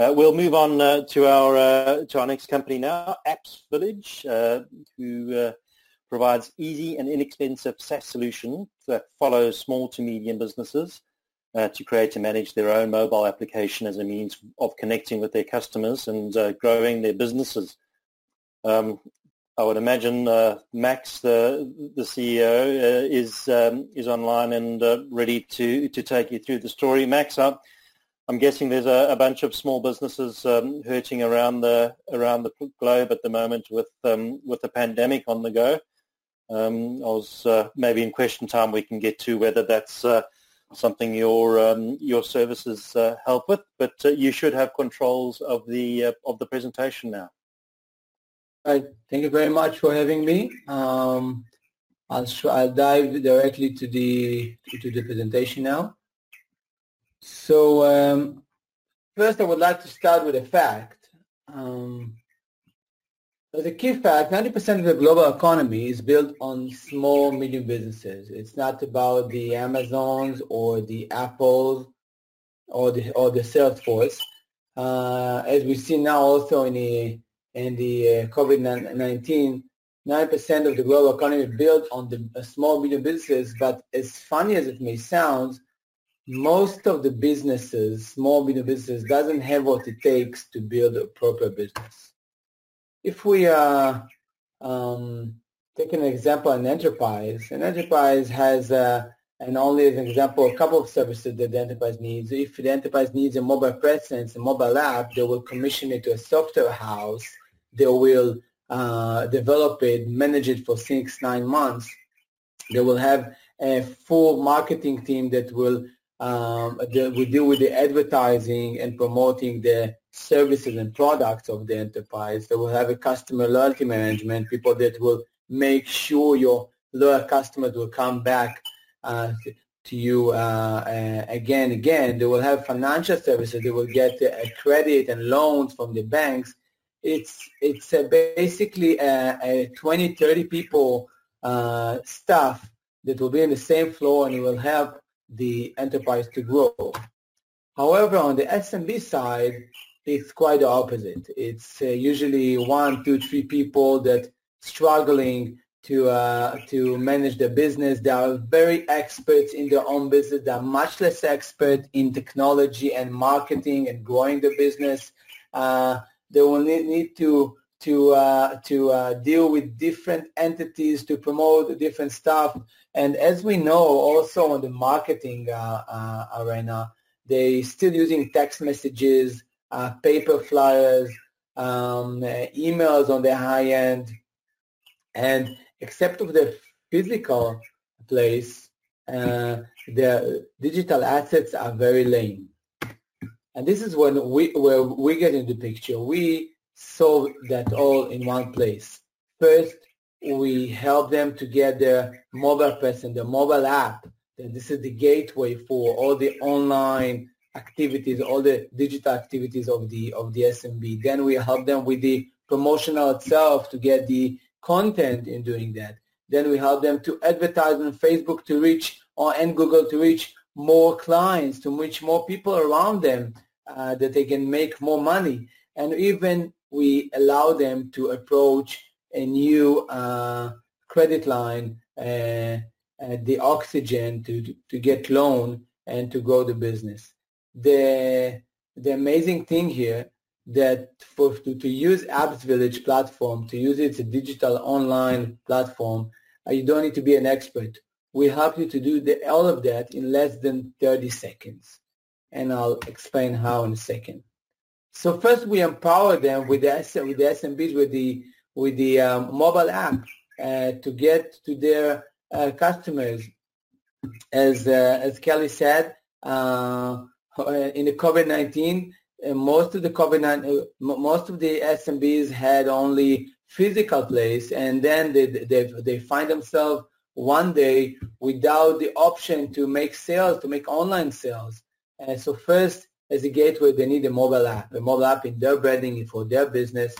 Uh, we'll move on uh, to our uh, to our next company now, Apps Village, uh, who uh, provides easy and inexpensive SaaS solution that follows small to medium businesses uh, to create and manage their own mobile application as a means of connecting with their customers and growing their businesses. Um, I would imagine Max, the the CEO, is um, is online and ready to to take you through the story. Max, I'm guessing there's a, a bunch of small businesses um, hurting around the around the globe at the moment with um, with the pandemic on the go. Um, I was uh, maybe in question time we can get to whether that's uh, something your um, your services uh, help with, but uh, you should have controls of the uh, of the presentation now. Right. Thank you very much for having me. Um, I'll, I'll dive directly to the to the presentation now. So um, first I would like to start with a fact. Um, as a key fact, 90% of the global economy is built on small, medium businesses. It's not about the Amazons or the Apples or the or the Salesforce. Uh, as we see now also in the in the uh, COVID-19, 9% of the global economy is built on the uh, small, medium businesses. But as funny as it may sound, most of the businesses, small medium businesses, doesn't have what it takes to build a proper business. If we uh, um, take an example, an enterprise, an enterprise has, uh, and only as an example, a couple of services that the enterprise needs. If the enterprise needs a mobile presence, a mobile app, they will commission it to a software house. They will uh, develop it, manage it for six, nine months. They will have a full marketing team that will um, the, we deal with the advertising and promoting the services and products of the enterprise. They will have a customer loyalty management, people that will make sure your loyal customers will come back uh, to you uh, uh, again, again. They will have financial services. They will get credit and loans from the banks. It's it's basically a, a 20, 30 people uh, staff that will be in the same floor and will help the enterprise to grow. However, on the SMB side, it's quite the opposite. It's uh, usually one, two, three people that struggling to uh, to manage their business. They are very experts in their own business. They are much less expert in technology and marketing and growing the business. Uh, they will need, need to to uh, to uh, deal with different entities to promote different stuff. And as we know, also on the marketing uh, uh arena, they still using text messages, uh, paper flyers, um, emails on the high end, and except of the physical place, uh, the digital assets are very lame. And this is when we where we get into the picture. We solve that all in one place. First, we help them to get their mobile presence, the mobile app. This is the gateway for all the online activities, all the digital activities of the of the SMB. Then we help them with the promotional itself to get the content in doing that. Then we help them to advertise on Facebook to reach or and Google to reach more clients, to reach more people around them uh, that they can make more money. And even we allow them to approach a new uh, credit line, uh, uh, the oxygen to, to get loan and to grow the business. The, the amazing thing here that for to, to use Apps Village platform, to use it as a digital online platform, you don't need to be an expert. We help you to do the, all of that in less than 30 seconds. And I'll explain how in a second. So first we empower them with the, with the SMBs, with the, with the um, mobile app uh, to get to their uh, customers. As, uh, as Kelly said, in the COVID-19, uh, most of the COVID-19, uh, most of the SMBs had only physical place and then they, they, they find themselves one day without the option to make sales, to make online sales. So first as a gateway, they need a mobile app, a mobile app in their branding for their business.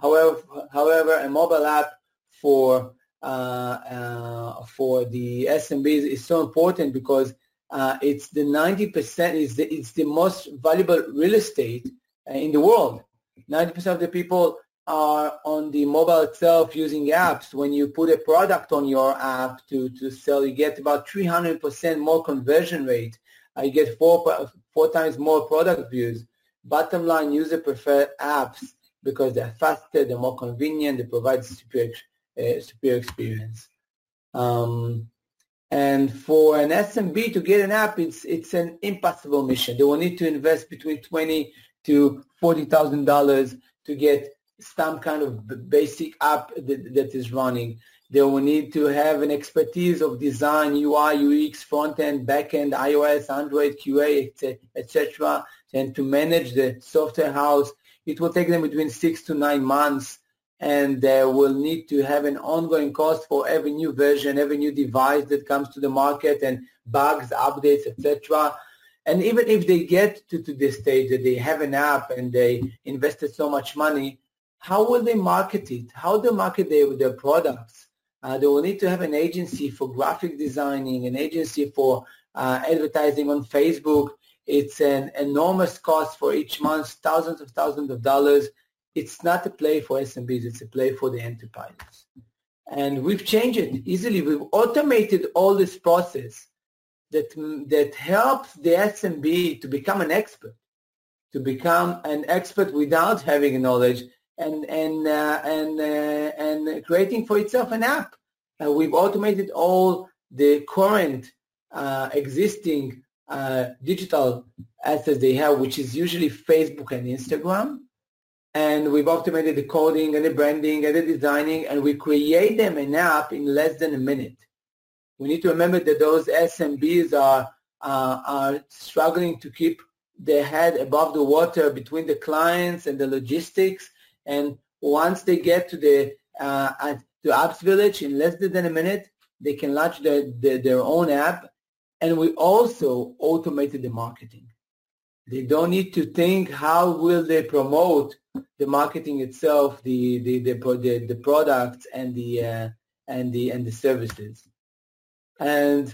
However, however, a mobile app for uh, uh, for the SMBs is so important because uh, it's the 90% is the, it's the most valuable real estate in the world. 90% of the people are on the mobile itself using apps. When you put a product on your app to, to sell, you get about 300% more conversion rate. Uh, you get four, four times more product views. Bottom line, user prefer apps because they're faster, they're more convenient, they provide superior, uh, superior experience. Um, and for an SMB to get an app, it's it's an impossible mission. They will need to invest between twenty to forty thousand dollars to get some kind of basic app that, that is running. They will need to have an expertise of design, UI, UX, front end, back end, iOS, Android, QA, etc., and to manage the software house. It will take them between six to nine months and they will need to have an ongoing cost for every new version, every new device that comes to the market and bugs, updates, etc. And even if they get to, to this stage that they have an app and they invested so much money, how will they market it? How do they market their, their products? Uh, they will need to have an agency for graphic designing, an agency for uh, advertising on Facebook. It's an enormous cost for each month, thousands of thousands of dollars it's not a play for SMBs, it's a play for the enterprises. And we've changed it easily. We've automated all this process that, that helps the SMB to become an expert, to become an expert without having knowledge and, and, uh, and, uh, and creating for itself an app. Uh, we've automated all the current uh, existing uh, digital assets they have, which is usually Facebook and Instagram and we've automated the coding and the branding and the designing, and we create them an app in less than a minute. We need to remember that those SMBs are uh, are struggling to keep their head above the water between the clients and the logistics. And once they get to the uh, to Apps Village in less than a minute, they can launch their, their, their own app. And we also automated the marketing. They don't need to think how will they promote the marketing itself, the the the, the, the products and the uh, and the and the services. And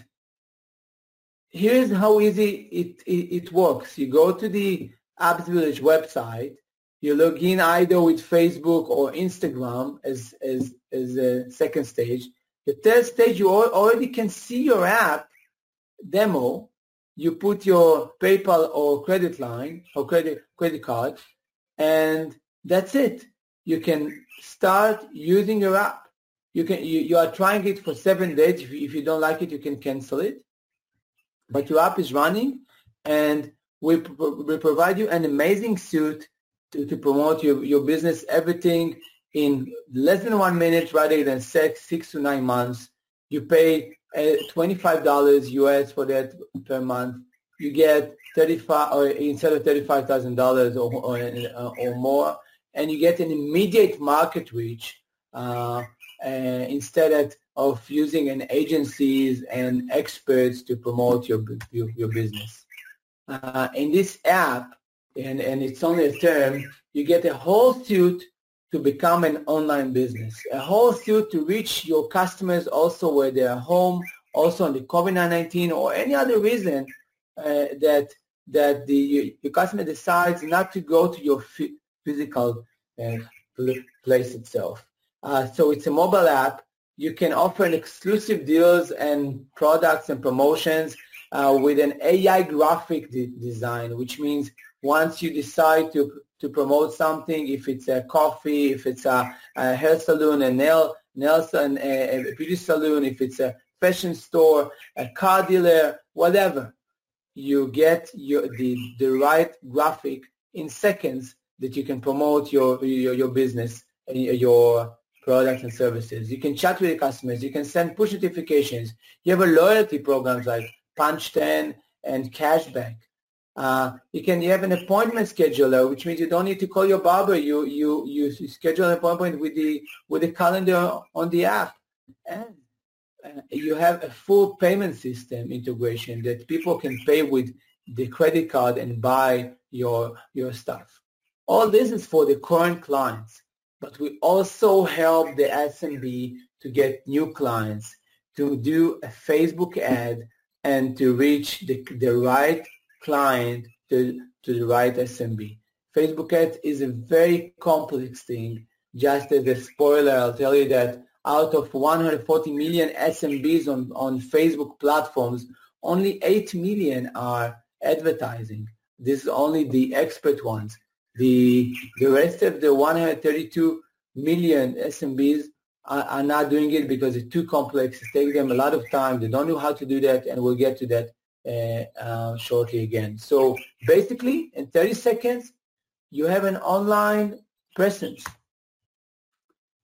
here's how easy it, it, it works. You go to the Apps Village website. You log in either with Facebook or Instagram as as as a second stage. The third stage, you already can see your app demo you put your PayPal or credit line or credit credit card, and that's it. You can start using your app. You can you, you are trying it for seven days. If you, if you don't like it, you can cancel it. But your app is running, and we we provide you an amazing suite to, to promote your, your business. Everything in less than one minute rather than six six to nine months. You pay $25 US for that per month, you get 35 or instead of $35,000 or, or, uh, or more, and you get an immediate market reach uh, uh, instead of using an agencies and experts to promote your your, your business. Uh, in this app, and, and it's only a term, you get a whole suite to become an online business. A whole suite to reach your customers also where they're home, also on the COVID-19 or any other reason uh, that that the your customer decides not to go to your physical uh, place itself. Uh, so it's a mobile app. You can offer an exclusive deals and products and promotions uh, with an AI graphic de- design, which means once you decide to to promote something, if it's a coffee, if it's a, a hair salon, a nail nails and a, a beauty salon, if it's a fashion store, a car dealer, whatever, you get your, the, the right graphic in seconds that you can promote your, your, your business, eh, your products and services. You can chat with your customers. You can send push notifications. You have a loyalty programs like Punch 10 and Cashback. Uh, you can you have an appointment scheduler, which means you don't need to call your barber. You you you schedule an appointment with the with the calendar on the app, and uh, you have a full payment system integration that people can pay with the credit card and buy your your stuff. All this is for the current clients, but we also help the SMB to get new clients, to do a Facebook ad, and to reach the, the right client to, to the right SMB. Facebook ads is a very complex thing. Just as a spoiler, I'll tell you that out of 140 million SMBs on, on Facebook platforms, only 8 million are advertising. This is only the expert ones. The, the rest of the 132 million SMBs are, are not doing it because it's too complex. It takes them a lot of time. They don't know how to do that, and we'll get to that shortly again. So basically, in 30 seconds, you have an online presence.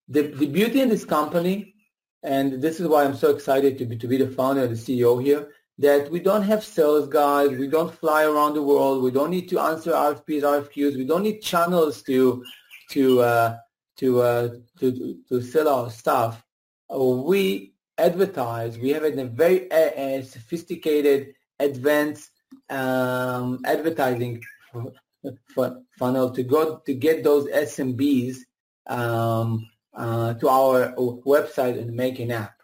The, the beauty in this company, and this is why I'm so excited to be, to be the founder and the CEO here, that we don't have sales guys, we don't fly around the world, we don't need to answer RFPs, RFQs, we don't need channels to to uh, to, uh, to to sell our stuff. Uh, we advertise. We have a very uh, sophisticated, advanced um, advertising funnel to go to get those SMBs um, uh, to our website and make an app.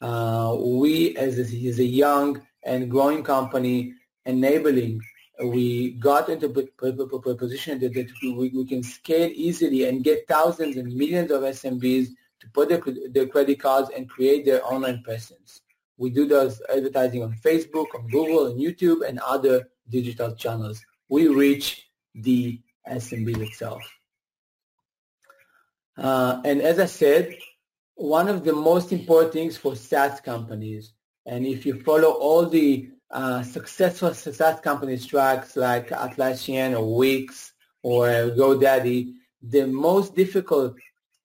Uh, we, as a, as a young and growing company enabling. We got into a position that, that we, we, can scale easily and get thousands and millions of SMBs to put their, their credit cards and create their online presence. We do those advertising on Facebook, on Google, and YouTube, and other digital channels. We reach the SMB itself. Uh, and as I said, one of the most important things for SaaS companies and if you follow all the uh, successful SaaS companies tracks like Atlassian or Wix or GoDaddy, the most difficult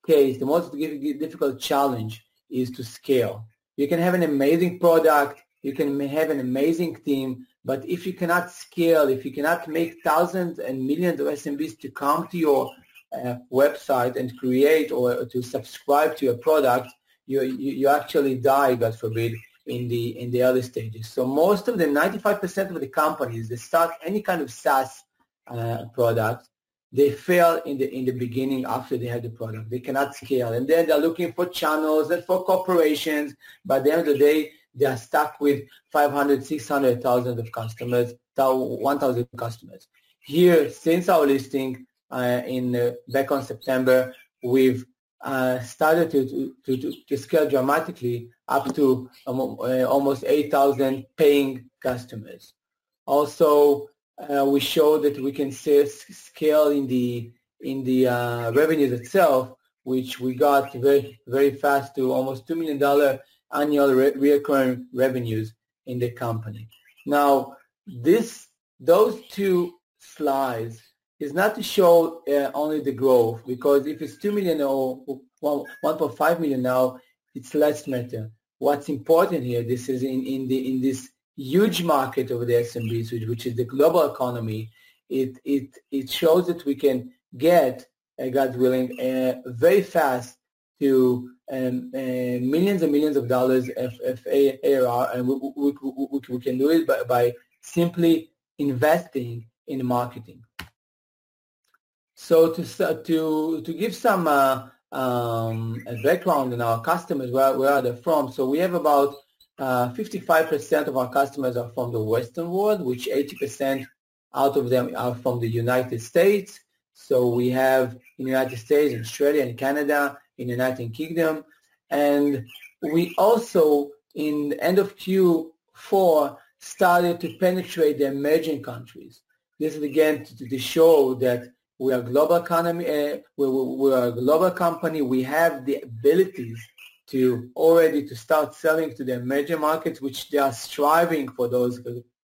case, the most difficult challenge is to scale. You can have an amazing product, you can have an amazing team, but if you cannot scale, if you cannot make thousands and millions of SMBs to come to your uh, website and create or to subscribe to your product, you, you, you actually die, God forbid, in the in the early stages. So most of the 95% of the companies that start any kind of SaaS uh, product, they fail in the in the beginning after they have the product. They cannot scale, and then they're looking for channels and for corporations. By the end of the day, they are stuck with 500, 600,000 of customers, 1,000 customers. Here, since our listing uh, in uh, back on September, we've uh, started to, to, to, to, scale dramatically up to um, uh, almost 8,000 paying customers. Also, uh, we show that we can scale in the in the uh, revenues itself, which we got very very fast to almost two million dollar annual re- recurring revenues in the company. Now, this those two slides is not to show uh, only the growth because if it's 2 million or 1.5 million now, it's less matter. What's important here, this is in, in, the, in this huge market of the SMBs, which, which is the global economy, it, it, it shows that we can get, uh, God willing, uh, very fast to um, uh, millions and millions of dollars of, of ARR, and we, we, we, we can do it by, by simply investing in marketing. So to to to give some uh, um, background on our customers, where where are they from? So we have about 55% uh, of our customers are from the Western world, which 80% out of them are from the United States. So we have in the United States, Australia, and Canada, in the United Kingdom, and we also in the end of Q4 started to penetrate the emerging countries. This is again to, to show that we are global economy. Uh, we, we are a global company. We have the abilities to already to start selling to the emerging markets, which they are striving for those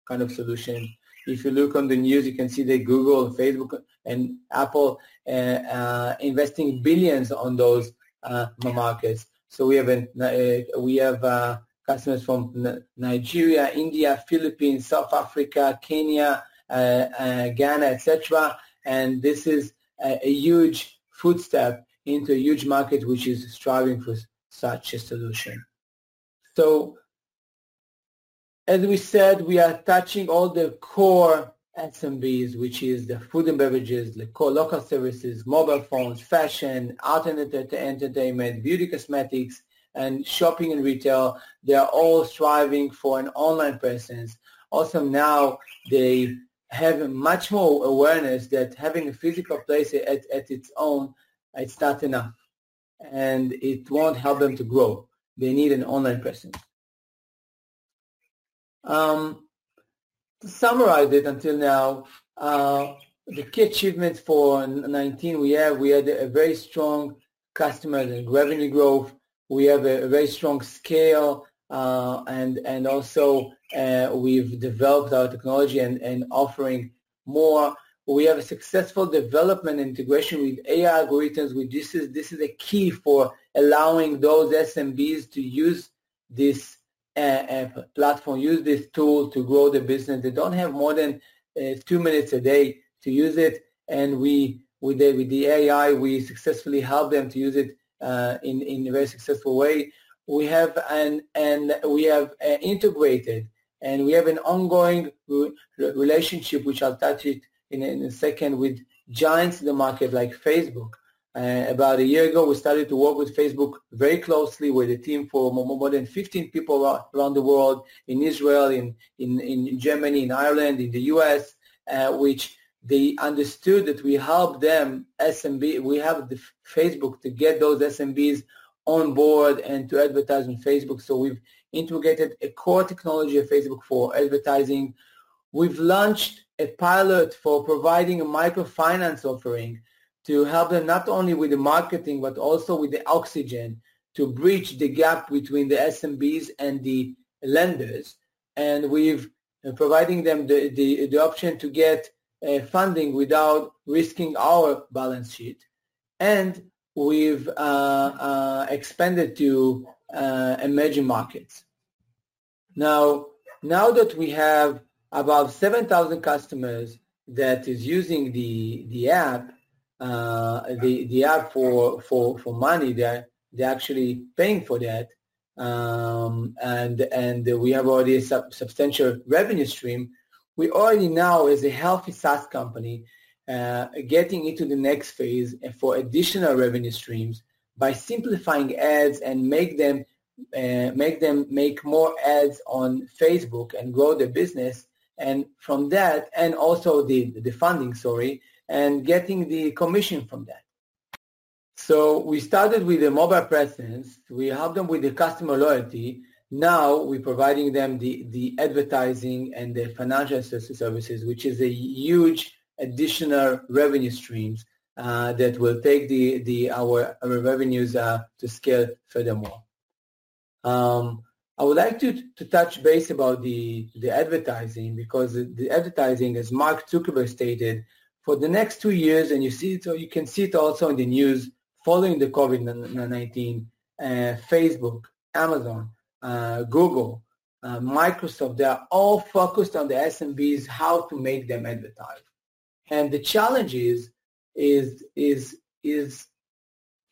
kind of solutions. If you look on the news, you can see that Google, Facebook, and Apple uh, uh, investing billions on those uh, markets. So we have a, uh, we have uh, customers from Nigeria, India, Philippines, South Africa, Kenya, Ghana, etc and this is a, a huge footstep into a huge market which is striving for such a solution. So as we said, we are touching all the core SMBs, which is the food and beverages, the core local services, mobile phones, fashion, art and entertainment, beauty cosmetics, and shopping and retail. They are all striving for an online presence. Also now they have much more awareness that having a physical place at, at its own, it's not enough. And it won't help them to grow. They need an online presence. Um, to summarize it until now, uh, the key achievements for 19 we have, we had a very strong customer and revenue growth. We have a, a very strong scale uh, and and also uh, we've developed our technology and, and offering more. We have a successful development integration with AI algorithms. Which this is this is a key for allowing those SMBs to use this uh, uh, platform, use this tool to grow the business. They don't have more than uh, two minutes a day to use it, and we with the, with the AI we successfully help them to use it uh, in in a very successful way we have an and we have uh, integrated and we have an ongoing re- relationship which I'll touch it in, in, a second with giants in the market like Facebook. Uh, about a year ago, we started to work with Facebook very closely with a team for more, than 15 people around the world in Israel, in, in, in Germany, in Ireland, in the US, uh, which they understood that we help them SMB, we have the Facebook to get those SMBs on board and to advertise on Facebook. So we've integrated a core technology of Facebook for advertising. We've launched a pilot for providing a microfinance offering to help them not only with the marketing but also with the oxygen to bridge the gap between the SMBs and the lenders. And we've uh, providing them the, the, the option to get uh, funding without risking our balance sheet. And we've uh, uh, expanded to uh, emerging markets. Now, now that we have about 7,000 customers that is using the the app, uh, the the app for for for money, they're they're actually paying for that, um, and and we have already a sub- substantial revenue stream. We already now, as a healthy SaaS company, uh, getting into the next phase for additional revenue streams by simplifying ads and make them uh, make them make more ads on Facebook and grow the business and from that and also the the funding sorry and getting the commission from that. So we started with the mobile presence. We help them with the customer loyalty. Now we're providing them the the advertising and the financial services which is a huge additional revenue streams uh, that will take the, the our, our revenues uh, to scale furthermore. Um, I would like to, to touch base about the, the advertising because the advertising, as Mark Zuckerberg stated, for the next two years, and you see it, so you can see it also in the news following the COVID-19, uh, Facebook, Amazon, uh, Google, uh, Microsoft, they are all focused on the SMBs, how to make them advertise. And the challenge is, is, is, is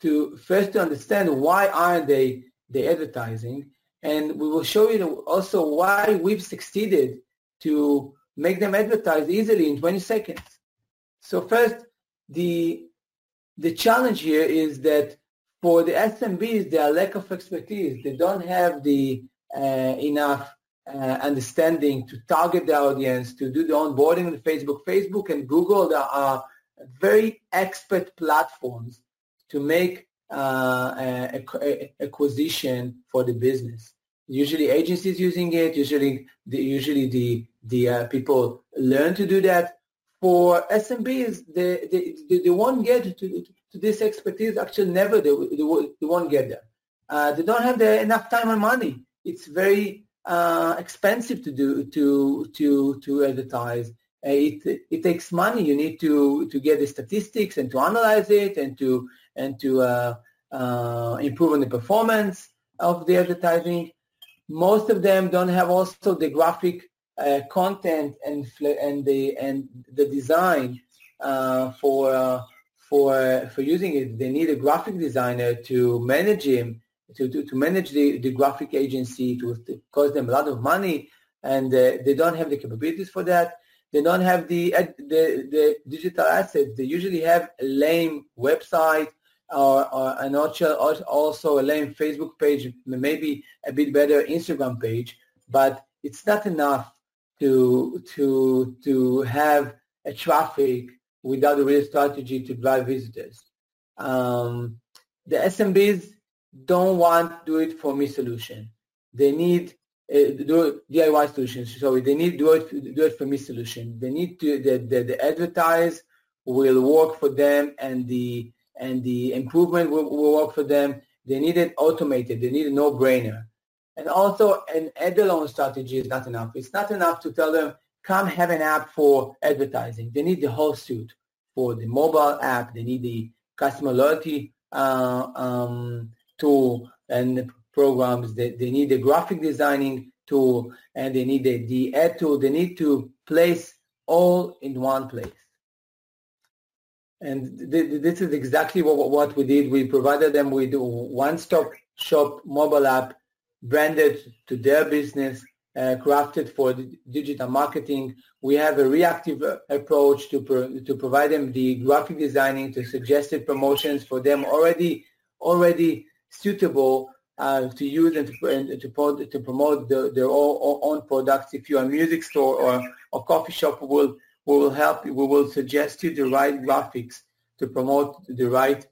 to first to understand why aren't they, they advertising. And we will show you also why we've succeeded to make them advertise easily in 20 seconds. So first, the, the challenge here is that for the SMBs, their lack of expertise, they don't have the uh, enough uh, understanding to target the audience, to do the onboarding on Facebook. Facebook and Google there are very expert platforms to make uh, acquisition for the business. Usually agencies using it. Usually, the, usually the the uh, people learn to do that. For SMBs, they they, they, won't get to, to this expertise. Actually, never they, they, they won't get there. Uh, they don't have the, enough time and money. It's very uh, expensive to do to to to advertise. Uh, it it takes money. You need to to get the statistics and to analyze it and to and to uh, uh, improve on the performance of the advertising. Most of them don't have also the graphic uh, content and and the and the design for for for using it. They need a graphic designer to manage him to, to, to manage the, the graphic agency to, to cost them a lot of money and uh, they don't have the capabilities for that. They don't have the, the, the digital assets. They usually have a lame website or, or an also a lame Facebook page, maybe a bit better Instagram page, but it's not enough to to to have a traffic without a real strategy to drive visitors. Um, the SMBs don't want do it for me solution. They need uh, do DIY solutions. So they need do it do it for me solution. They need to the, the, the advertise will work for them and the and the improvement will, will work for them. They need it automated. They need a no-brainer. And also an ad-alone strategy is not enough. It's not enough to tell them, come have an app for advertising. They need the whole suite for the mobile app. They need the customer loyalty uh, um, tool and the programs. They, they need the graphic designing tool and they need the, the ad tool. They need to place all in one place. And th- this is exactly what, what we did. We provided them with one-stop shop mobile app branded to their business, uh, crafted for digital marketing. We have a reactive uh, approach to, pro- to provide them the graphic designing to suggested promotions for them already already suitable uh, to use and to, and to, to promote the, their own, own, products. If you're a music store or a coffee shop, will, we will help you. We will suggest you the right graphics to promote the right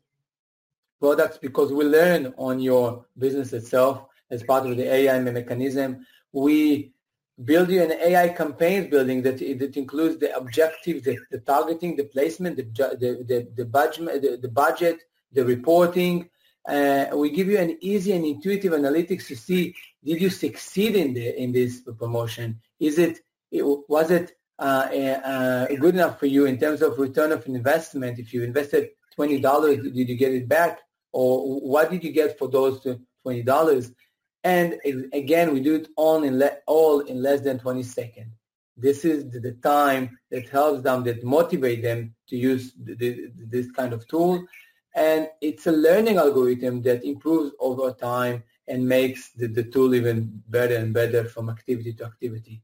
products because we learn on your business itself as part of the AI mechanism. We build you an AI campaigns building that, that includes the objective, the, the targeting, the placement, the, the, the, the, budget, the, the budget, the reporting. Uh, we give you an easy and intuitive analytics to see did you succeed in the in this promotion? Is it, it was it Uh, eh, uh, good enough for you in terms of return of investment? If you invested twenty dollars, did you get it back, or what did you get for those twenty dollars? And again, we do it all in, le- all in less than 20 seconds. This is the time that helps them, that motivate them to use the, the, this kind of tool. And it's a learning algorithm that improves over time and makes the, the tool even better and better from activity to activity.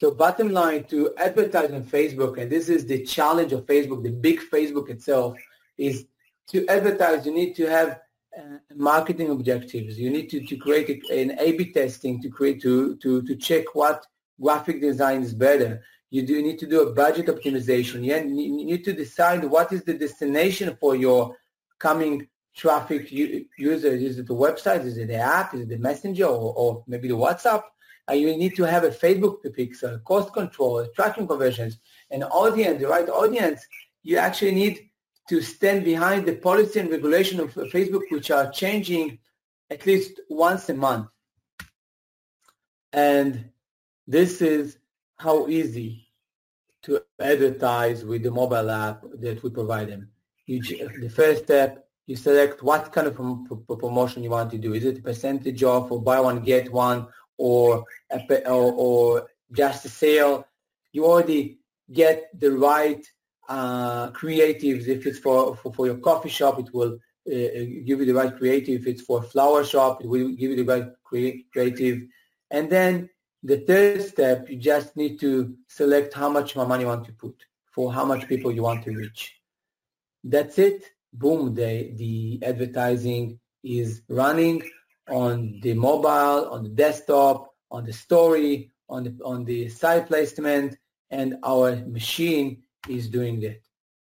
So bottom line to advertise on Facebook, and this is the challenge of Facebook, the big Facebook itself, is to advertise, you need to have uh, marketing objectives. You need to, to create a, an A-B testing to create to, to, to check what graphic design is better. You do need to do a budget optimization. You need to decide what is the destination for your coming traffic users. Is it the website? Is it the app? Is it the messenger or, or maybe the WhatsApp? Uh, you need to have a Facebook pixel, cost control, tracking conversions, an audience, the right audience. You actually need to stand behind the policy and regulation of Facebook, which are changing at least once a month. And this is how easy to advertise with the mobile app that we provide them. You, the first step, you select what kind of promotion you want to do. Is it a percentage off or buy one, get one or, a, or, or just a sale? You already get the right uh, creatives. If it's for, for, for, your coffee shop, it will uh, give you the right creative. If it's for flower shop, it will give you the right creative. And then the third step, you just need to select how much money you want to put for how much people you want to reach. That's it. Boom, the, the advertising is running on the mobile, on the desktop, on the story, on the, on the site placement, and our machine is doing it.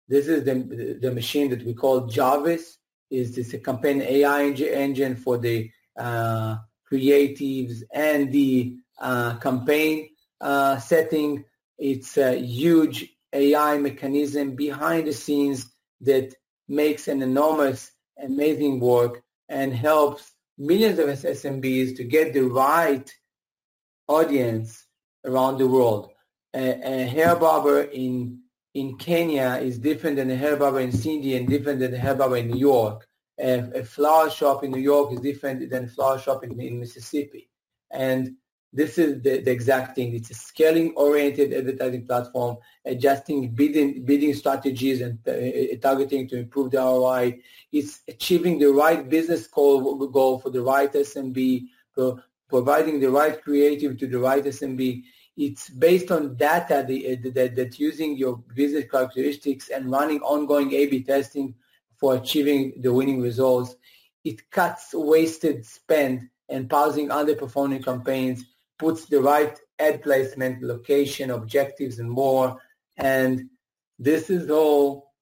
This is the, the machine that we call Jarvis. Is this a campaign AI engine for the uh, creatives and the uh, campaign uh, setting? It's a huge AI mechanism behind the scenes that makes an enormous, amazing work and helps millions of SMBs to get the right audience around the world. A, a hair barber in in Kenya is different than a hair barber in Sydney and different than a hair barber in New York. A, a flower shop in New York is different than a flower shop in, in Mississippi. And this is the, the, exact thing. It's a scaling-oriented advertising platform, adjusting bidding, bidding strategies and uh, targeting to improve the ROI. It's achieving the right business goal, goal for the right SMB, providing the right creative to the right SMB it's based on data that, that, using your business characteristics and running ongoing A-B testing for achieving the winning results. It cuts wasted spend and pausing underperforming campaigns, puts the right ad placement, location, objectives, and more. And this is all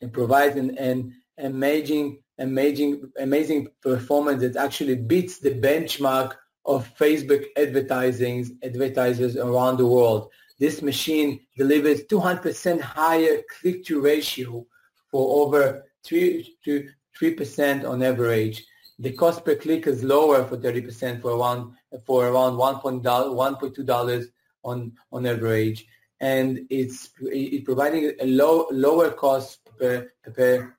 it provides an, an amazing, amazing, amazing performance that actually beats the benchmark of Facebook advertising advertisers around the world. This machine delivers 200% higher click-through ratio for over 3 to 3% on average. The cost per click is lower for 30% for around for around $1.2 on on average, and it's it providing a low lower cost per per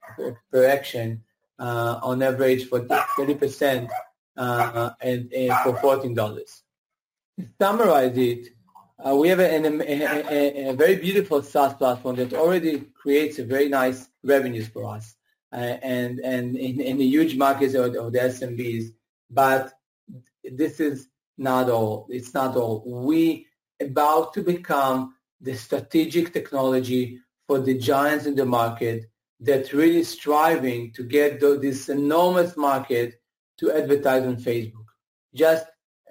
per action uh, on average for 30% uh, and, and, for $14. To summarize it, uh, we have a, a, a, a, very beautiful SaaS platform that already creates a very nice revenues for us Uh, and, and in, in the huge markets of, of the SMBs. But this is not all. It's not all. We about to become the strategic technology for the giants in the market that really striving to get this enormous market to advertise on Facebook. Just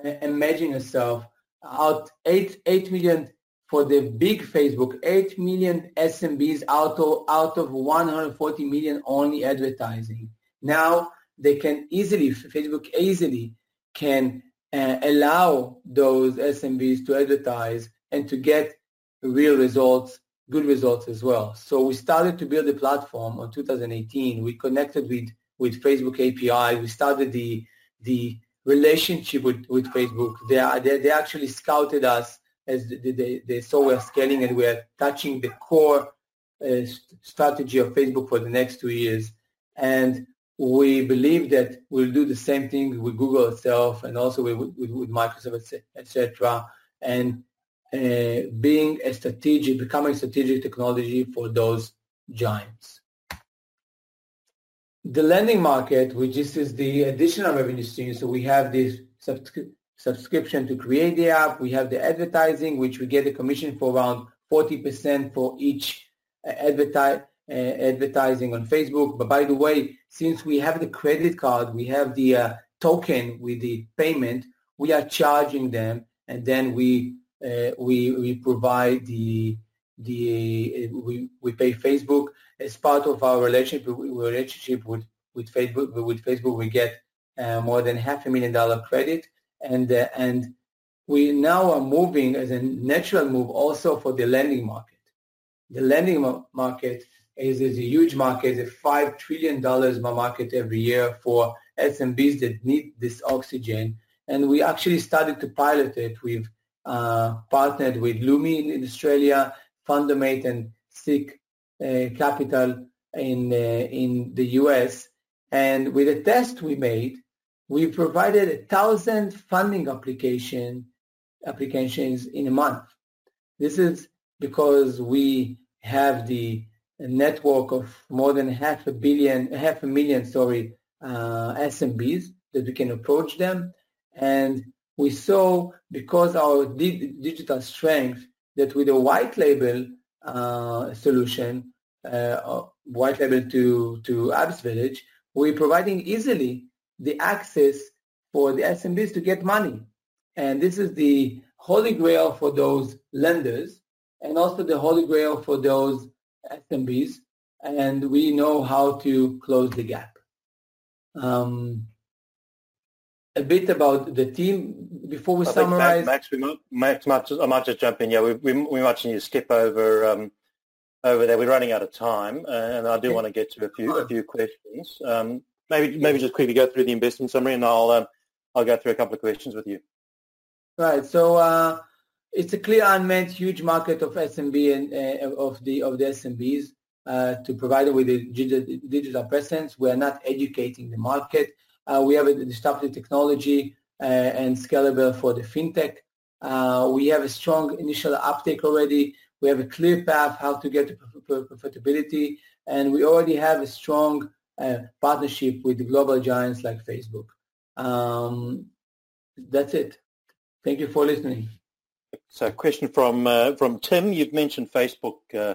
uh, imagine yourself out 8, 8 million for the big Facebook, 8 million SMBs out of, out of 140 million only advertising. Now they can easily, Facebook easily can uh, allow those SMBs to advertise and to get real results, good results as well. So we started to build a platform on 2018. We connected with with Facebook API. We started the the relationship with, with Facebook. They, they, they actually scouted us as they, they, they saw we're scaling and we're touching the core uh, strategy of Facebook for the next two years. And we believe that we'll do the same thing with Google itself and also with, with, with Microsoft, etc. And uh, being a strategic, becoming a strategic technology for those giants. The lending market, which is the additional revenue stream, so we have this subscription to create the app, we have the advertising, which we get a commission for around 40% for each uh, uh, advertising on Facebook. But by the way, since we have the credit card, we have the uh, token with the payment, we are charging them, and then we uh, we we provide the the we, we pay Facebook. As part of our relationship relationship with with Facebook with Facebook we get uh, more than half a million dollar credit and uh, and we now are moving as a natural move also for the lending market. The lending market is, is a huge market, a five trillion dollars market every year for SMBs that need this oxygen. And we actually started to pilot it. We've uh, partnered with Lumi in Australia Fundamate and Seek uh, Capital in, uh, in the US. And with a test we made, we provided a thousand funding application applications in a month. This is because we have the network of more than half a billion, half a million, sorry, uh, SMBs that we can approach them. And we saw because our di- digital strength that with a white label uh, solution, uh, white label to, to Apps Village, we're providing easily the access for the SMBs to get money. And this is the holy grail for those lenders and also the holy grail for those SMBs. And we know how to close the gap. Um, a bit about the team before we I summarize. Max, we might, Max, Max, I might just jump in. Yeah, we, we, we might need to skip over um, over there. We're running out of time, and I do okay. want to get to a few a few questions. Um, maybe maybe just quickly go through the investment summary, and I'll um, I'll go through a couple of questions with you. Right. So uh, it's a clear unmet huge market of SMB and uh, of the of the SMBs uh, to provide them with a digital, presence. We are not educating the market. Uh, we have a disruptive technology uh, and scalable for the fintech. Uh, we have a strong initial uptake already. We have a clear path how to get to profitability, and we already have a strong partnership with global giants like Facebook. Um, that's it. Thank you for listening. So, a question from uh, from Tim. You've mentioned Facebook uh,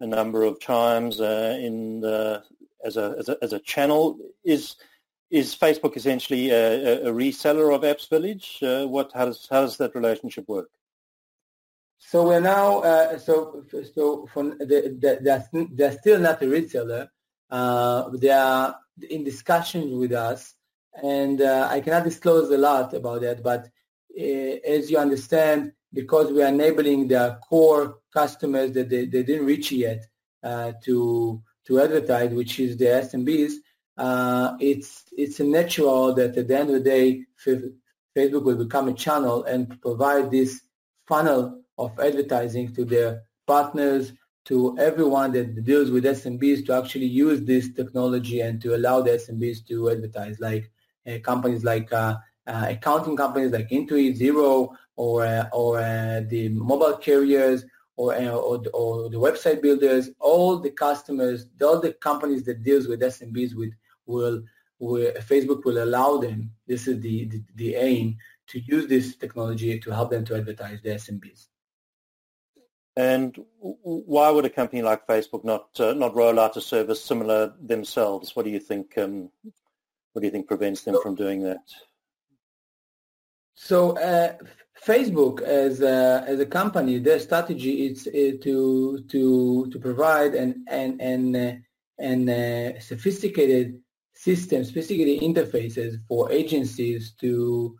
a number of times uh, in the, as a, as a as a channel. Is is Facebook essentially a, a, reseller of Apps Village? Uh, what how does how does that relationship work? So we're now uh, so so for the, the, they're, they're still not a reseller. Uh, they are in discussions with us, and uh, I cannot disclose a lot about that. But uh, as you understand, because we are enabling their core customers that they, they didn't reach yet uh, to to advertise, which is the SMBs, uh, it's it's natural that at the end of the day, Facebook will become a channel and provide this funnel of advertising to their partners, to everyone that deals with SMBs to actually use this technology and to allow the SMBs to advertise, like uh, companies like uh, uh, accounting companies like Intuit, Xero, or uh, or uh, the mobile carriers, or, uh, or, or the website builders. All the customers, all the companies that deals with SMBs with will, will Facebook will allow them. This is the, the, the aim to use this technology to help them to advertise the SMBs. And why would a company like Facebook not uh, not roll out a service similar themselves? What do you think? Um, what do you think prevents them from doing that? So uh, Facebook, as a, as a company, their strategy is uh, to to to provide an and and uh, and uh, sophisticated systems, sophisticated interfaces for agencies to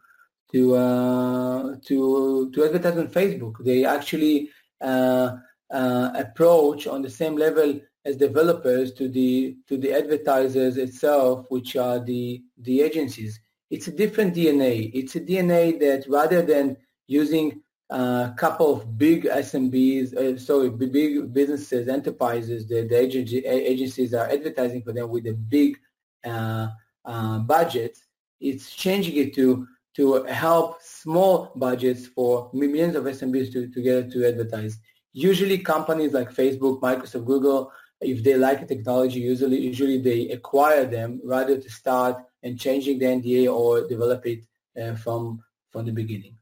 to uh, to to advertise on Facebook. They actually approach on the same level as developers to the to the advertisers itself, which are the the agencies. It's a different DNA. It's a DNA that rather than using a couple of big SMBs, uh, sorry, big businesses, enterprises, the, the agency, agencies are advertising for them with a big uh, uh, budget. It's changing it to to help small budgets for millions of SMBs to, to get to advertise. Usually companies like Facebook, Microsoft, Google, if they like a technology, usually usually they acquire them rather to start and changing the NDA or develop it uh, from from the beginning.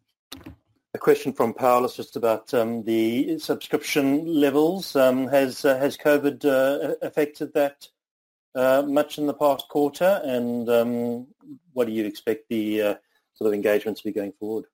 A question from Paul is just about um, the subscription levels. Um, has uh, has COVID uh, affected that uh, much in the past quarter, and um, what do you expect the uh, sort of engagements to be going forward?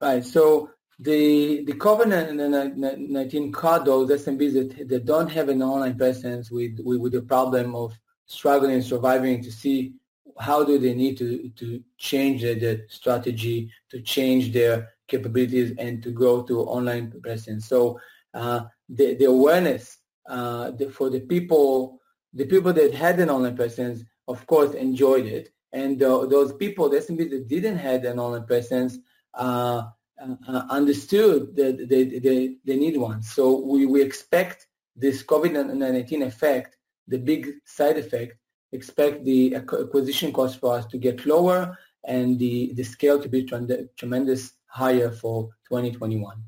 Right. So the the COVID-19 card, those SMBs that, that don't have an online presence with, with, with the problem of struggling and surviving to see how do they need to, to change their, the strategy, to change their capabilities and to go to online presence. So uh, the, the awareness uh, the, for the people, the people that had an online presence, of course, enjoyed it. And uh, those people, the SMBs that didn't have an online presence, uh, uh, understood that they, they, they need one. So we, we expect this COVID-19 effect, the big side effect, expect the acquisition cost for us to get lower and the, the scale to be tremendous higher for 2021.